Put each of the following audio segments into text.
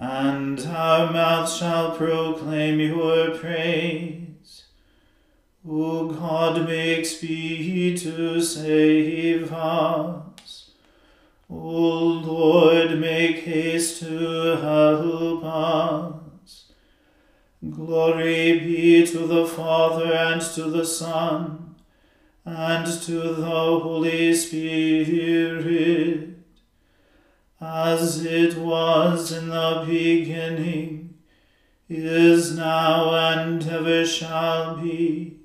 and our mouths shall proclaim your praise. O God, make speed to save us. O Lord, make haste to help us. Glory be to the Father and to the Son and to the Holy Spirit, as it was in the beginning, is now, and ever shall be,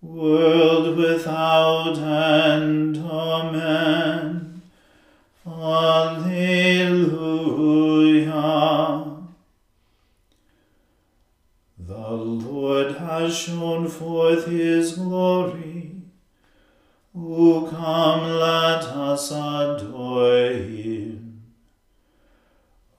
world without end. Amen. Alleluia. The Lord has shown forth his glory. O come, let us adore him.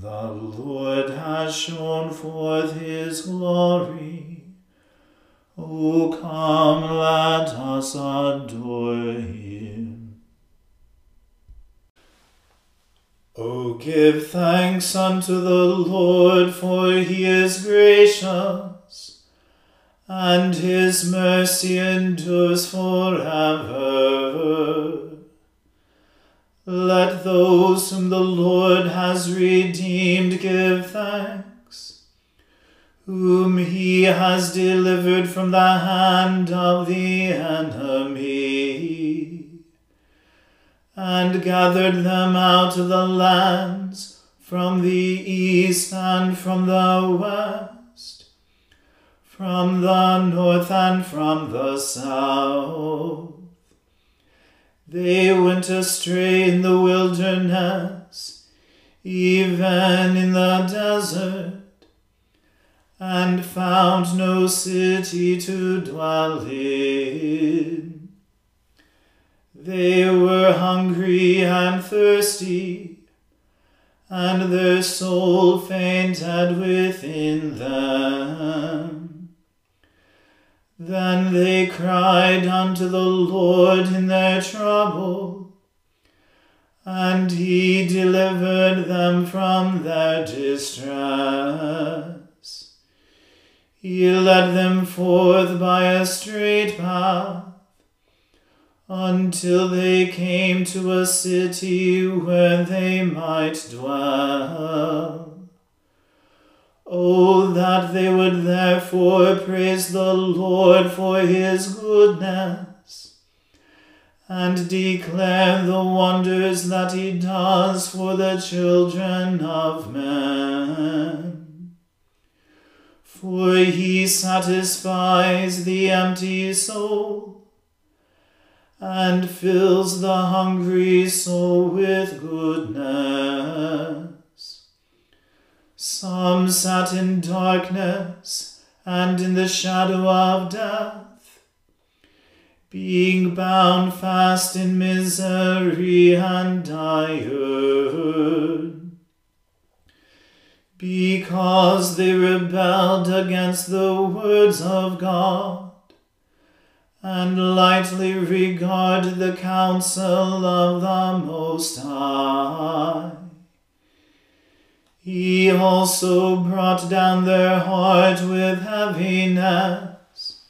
The Lord has shown forth his glory. O come, let us adore him. O give thanks unto the Lord, for he is gracious and his mercy endures forever. Let those whom the Lord has redeemed give thanks, whom he has delivered from the hand of the enemy, and gathered them out of the lands from the east and from the west. From the north and from the south. They went astray in the wilderness, even in the desert, and found no city to dwell in. They were hungry and thirsty, and their soul fainted within them. Then they cried unto the Lord in their trouble, and he delivered them from their distress. He led them forth by a straight path, until they came to a city where they might dwell. Oh, that they would therefore praise the Lord for his goodness, and declare the wonders that he does for the children of men. For he satisfies the empty soul and fills the hungry soul with goodness. Some sat in darkness and in the shadow of death, being bound fast in misery and tired, because they rebelled against the words of God and lightly regard the counsel of the Most High. He also brought down their heart with heaviness.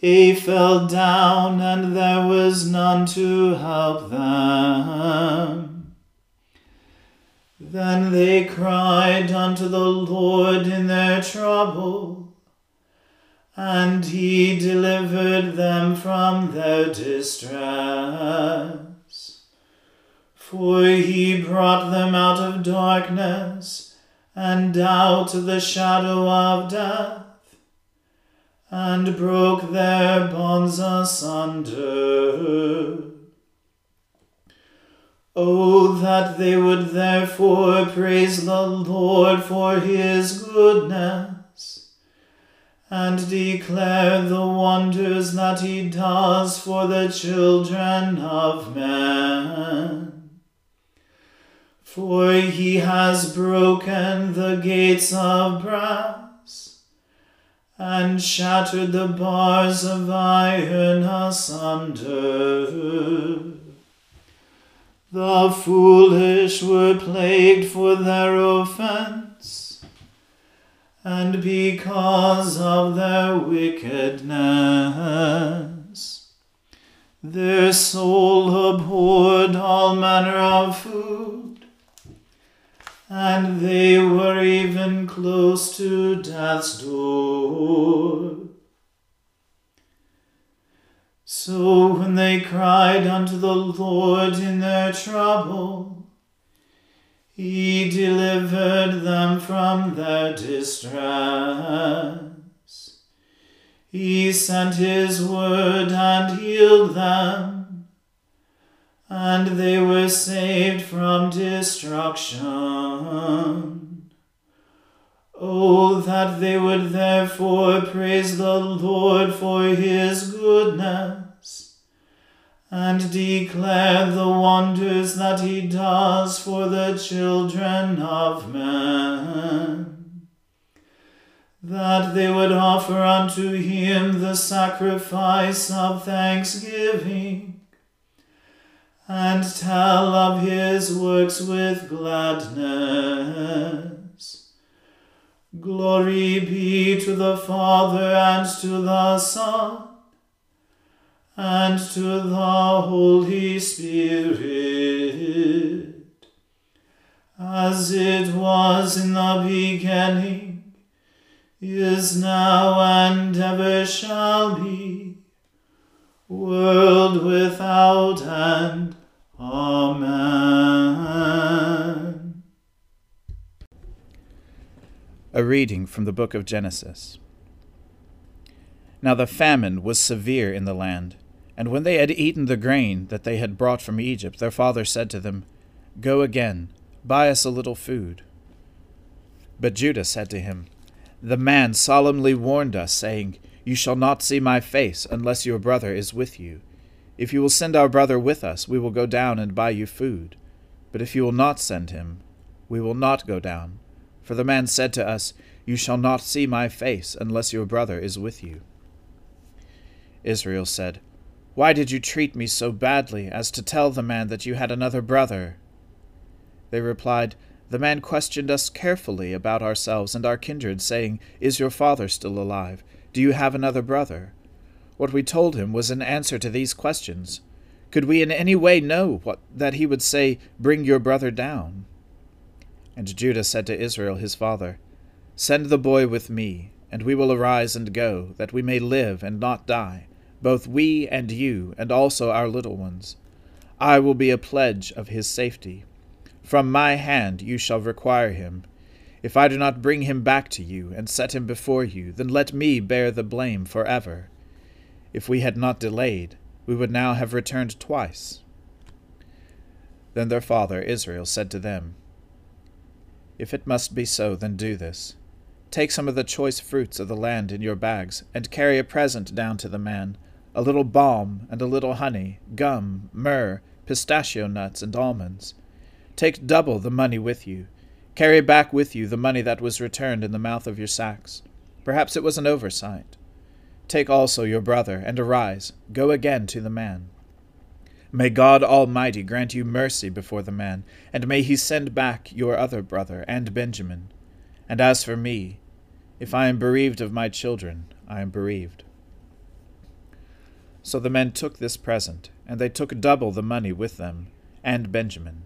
They fell down, and there was none to help them. Then they cried unto the Lord in their trouble and he delivered them from their distress. For he brought them out of darkness and out of the shadow of death, and broke their bonds asunder. Oh, that they would therefore praise the Lord for his goodness and declare the wonders that he does for the children of men. For he has broken the gates of brass and shattered the bars of iron asunder. The foolish were plagued for their offense and because of their wickedness. Their soul abhorred all manner of food, and they were even close to death's door. So when they cried unto the Lord in their trouble, he delivered them from their distress. He sent his word and healed them, and they were saved from destruction. Oh, that they would therefore praise the Lord for his goodness and declare the wonders that he does for the children of men. That they would offer unto him the sacrifice of thanksgiving, and tell of his works with gladness. Glory be to the Father and to the Son and to the Holy Spirit, as it was in the beginning, is now, and ever shall be, world without end. A reading from the book of Genesis. Now the famine was severe in the land and when they had eaten the grain that they had brought from Egypt, their father said to them, Go again, buy us a little food. But Judah said to him, The man solemnly warned us, saying, You shall not see my face unless your brother is with you. If you will send our brother with us, we will go down and buy you food. But if you will not send him, we will not go down. For the man said to us, You shall not see my face unless your brother is with you. Israel said, why did you treat me so badly as to tell the man that you had another brother? They replied, The man questioned us carefully about ourselves and our kindred, saying, Is your father still alive? Do you have another brother? What we told him was an answer to these questions. Could we in any way know what, that he would say, Bring your brother down? And Judah said to Israel his father, Send the boy with me, and we will arise and go, that we may live and not die, both we and you, and also our little ones. I will be a pledge of his safety. From my hand you shall require him. If I do not bring him back to you, and set him before you, then let me bear the blame for ever. If we had not delayed, we would now have returned twice. Then their father Israel said to them, If it must be so, then do this. Take some of the choice fruits of the land in your bags, and carry a present down to the man a little balm and a little honey, gum, myrrh, pistachio nuts, and almonds. Take double the money with you. Carry back with you the money that was returned in the mouth of your sacks. Perhaps it was an oversight. Take also your brother, and arise, go again to the man. May God Almighty grant you mercy before the man, and may he send back your other brother and Benjamin. And as for me, if I am bereaved of my children, I am bereaved. So the men took this present, and they took double the money with them, and Benjamin.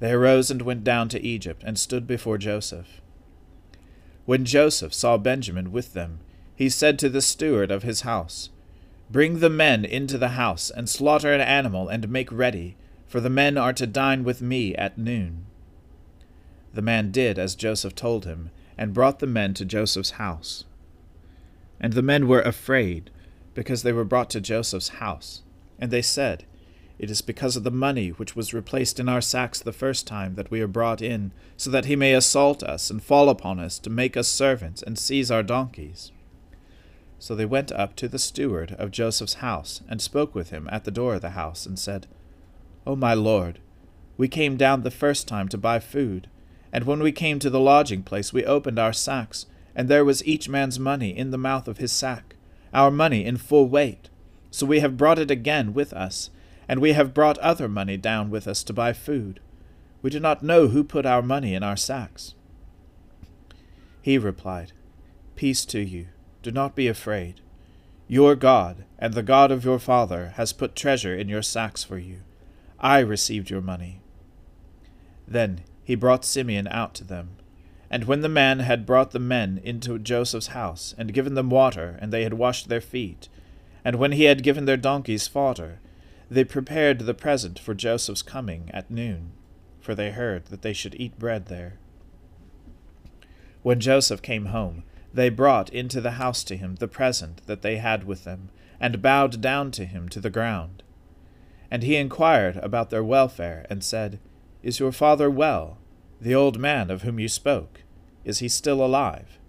They arose and went down to Egypt, and stood before Joseph. When Joseph saw Benjamin with them, he said to the steward of his house, Bring the men into the house, and slaughter an animal, and make ready, for the men are to dine with me at noon. The man did as Joseph told him, and brought the men to Joseph's house. And the men were afraid, because they were brought to Joseph's house. And they said, It is because of the money which was replaced in our sacks the first time that we are brought in, so that he may assault us and fall upon us to make us servants and seize our donkeys. So they went up to the steward of Joseph's house, and spoke with him at the door of the house, and said, O my lord, we came down the first time to buy food, and when we came to the lodging place we opened our sacks, and there was each man's money in the mouth of his sack, our money in full weight. So we have brought it again with us, and we have brought other money down with us to buy food. We do not know who put our money in our sacks. He replied, Peace to you. Do not be afraid. Your God, and the God of your father, has put treasure in your sacks for you. I received your money. Then he brought Simeon out to them. And when the man had brought the men into Joseph's house, and given them water, and they had washed their feet, and when he had given their donkeys fodder, they prepared the present for Joseph's coming at noon, for they heard that they should eat bread there. When Joseph came home, they brought into the house to him the present that they had with them, and bowed down to him to the ground. And he inquired about their welfare, and said, Is your father well, the old man of whom you spoke? Is he still alive?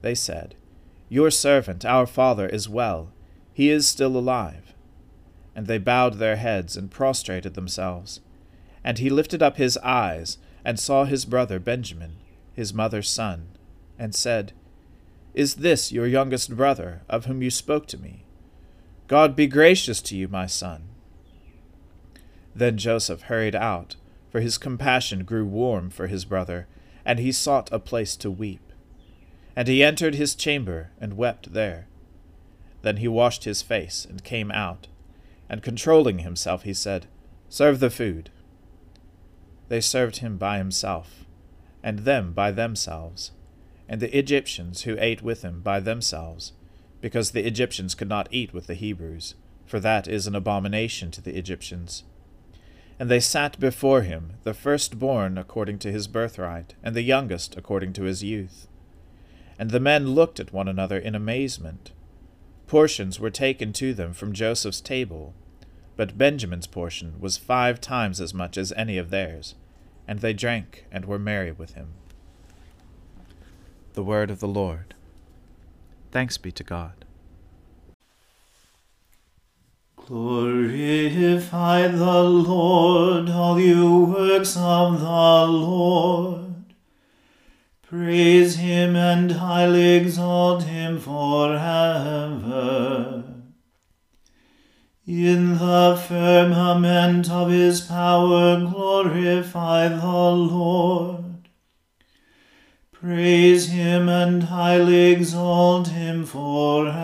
They said, Your servant, our father, is well. He is still alive. And they bowed their heads and prostrated themselves. And he lifted up his eyes, and saw his brother Benjamin, his mother's son and said, Is this your youngest brother, of whom you spoke to me? God be gracious to you, my son. Then Joseph hurried out, for his compassion grew warm for his brother, and he sought a place to weep. And he entered his chamber and wept there. Then he washed his face and came out, and controlling himself, he said, Serve the food. They served him by himself, and them by themselves and the Egyptians who ate with him by themselves, because the Egyptians could not eat with the Hebrews, for that is an abomination to the Egyptians. And they sat before him, the firstborn according to his birthright, and the youngest according to his youth. And the men looked at one another in amazement. Portions were taken to them from Joseph's table, but Benjamin's portion was five times as much as any of theirs, and they drank and were merry with him. The word of the Lord. Thanks be to God. Glorify the Lord, all you works of the Lord. Praise him and highly exalt him forever. In the firmament of his power glorify the Lord. Praise him and highly exalt him forever.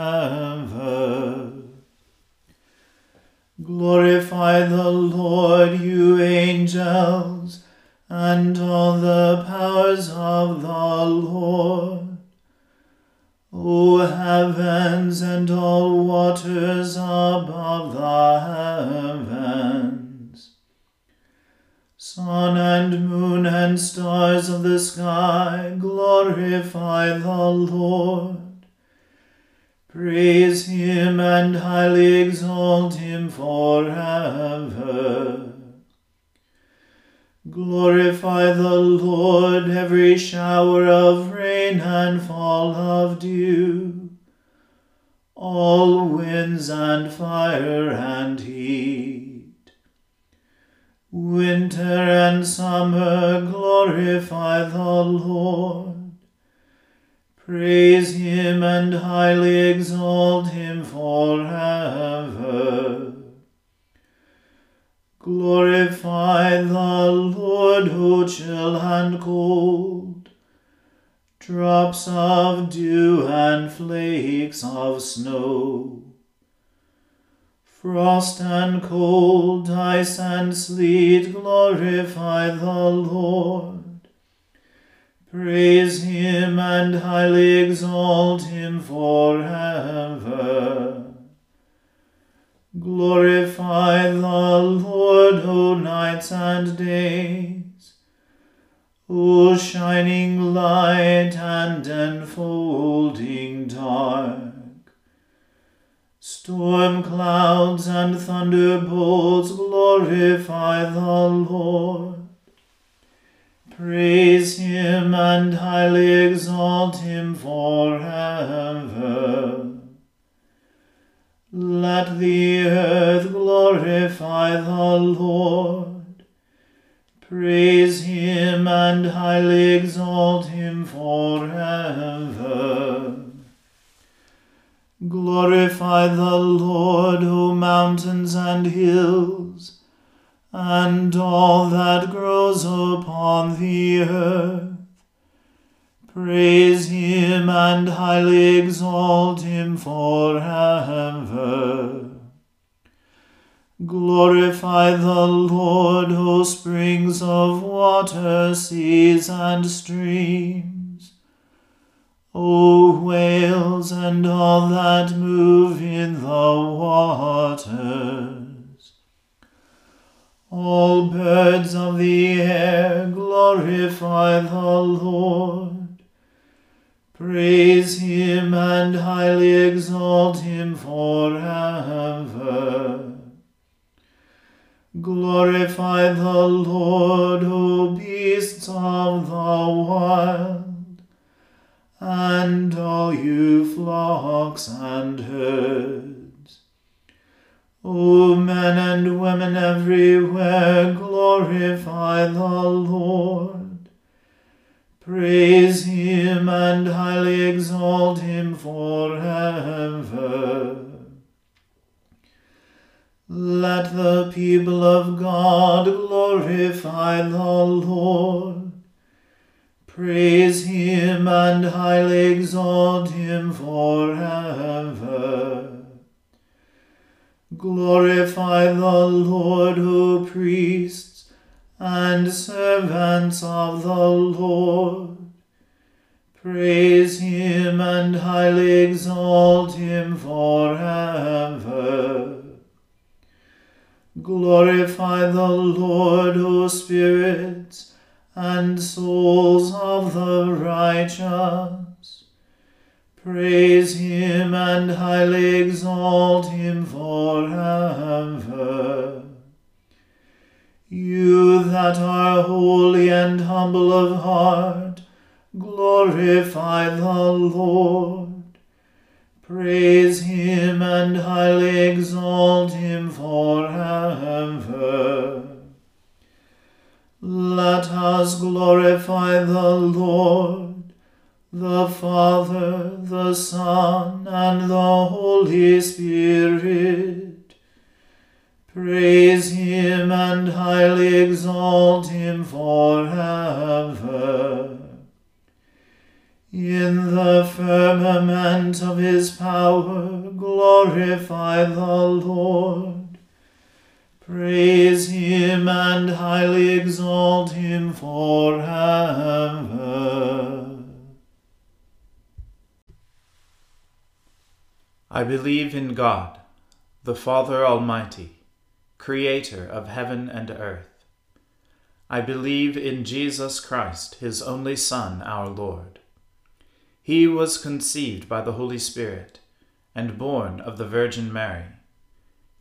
Glorify the Lord, you angels, and all the powers of the Lord. O heavens and all waters above the heavens, sun and moon and stars of the sky, glorify the Lord. Praise him and highly exalt him forever. Glorify the Lord, every shower of rain and fall of dew, all winds and fire and heat. Winter and summer glorify the Lord. Praise him and highly exalt him forever. Glorify the Lord, O chill and cold, drops of dew and flakes of snow. Frost and cold, ice and sleet, glorify the Lord. Praise him and highly exalt him forever. Glorify the Lord, O nights and days, O shining light and enfolding dark. Storm clouds and thunderbolts glorify the Lord. Praise him and highly exalt him forever. Let the earth glorify the Lord. Praise him and highly exalt him forever. Glorify the Lord, O mountains and hills and all that grows upon the earth. Praise him and highly exalt him forever. Glorify the Lord, O springs of water, seas and streams. O whales and all that move in the water. All birds of the air glorify the Lord. Praise him and highly exalt him forever. Glorify the Lord, O beasts of the wild, and all you flocks and herds. O men and women everywhere, glorify the Lord. Praise him and highly exalt him forever. Let the people of God glorify the Lord. Praise him and highly exalt him forever. Glorify the Lord, O priests and servants of the Lord. Praise him and highly exalt him forever. Glorify the Lord, O spirits and souls of the righteous. Praise him and highly exalt him forever. You that are holy and humble of heart, glorify the Lord. Praise him and highly exalt him forever. Let us glorify the Lord the Father, the Son, and the Holy Spirit. Praise him and highly exalt him forever. In the firmament of his power, glorify the Lord. Praise him and highly exalt him forever. I believe in God, the Father Almighty, creator of heaven and earth. I believe in Jesus Christ, his only Son, our Lord. He was conceived by the Holy Spirit and born of the Virgin Mary.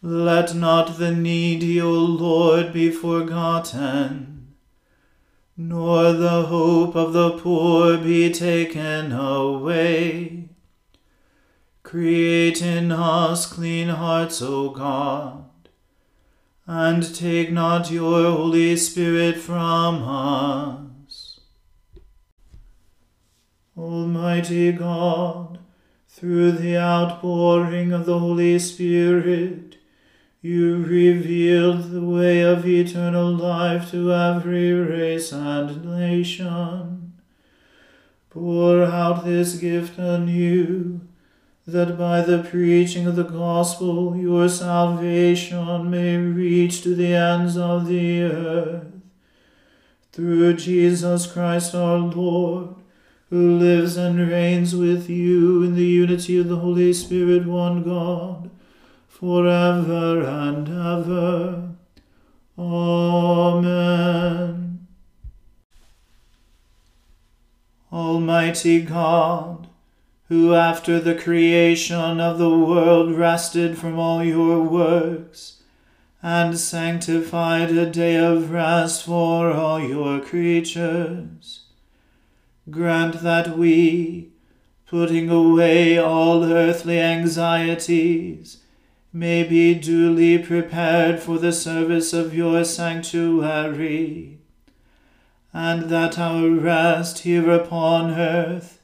Let not the needy, O Lord, be forgotten, nor the hope of the poor be taken away Create in us clean hearts, O God, and take not your Holy Spirit from us. Almighty God, through the outpouring of the Holy Spirit, you revealed the way of eternal life to every race and nation. Pour out this gift anew that by the preaching of the gospel your salvation may reach to the ends of the earth. Through Jesus Christ our Lord, who lives and reigns with you in the unity of the Holy Spirit, one God, forever and ever. Amen. Almighty God, who after the creation of the world rested from all your works, and sanctified a day of rest for all your creatures. Grant that we, putting away all earthly anxieties, may be duly prepared for the service of your sanctuary, and that our rest here upon earth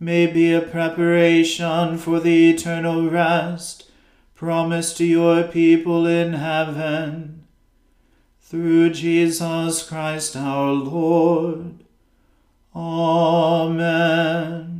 may be a preparation for the eternal rest promised to your people in heaven. Through Jesus Christ our Lord. Amen.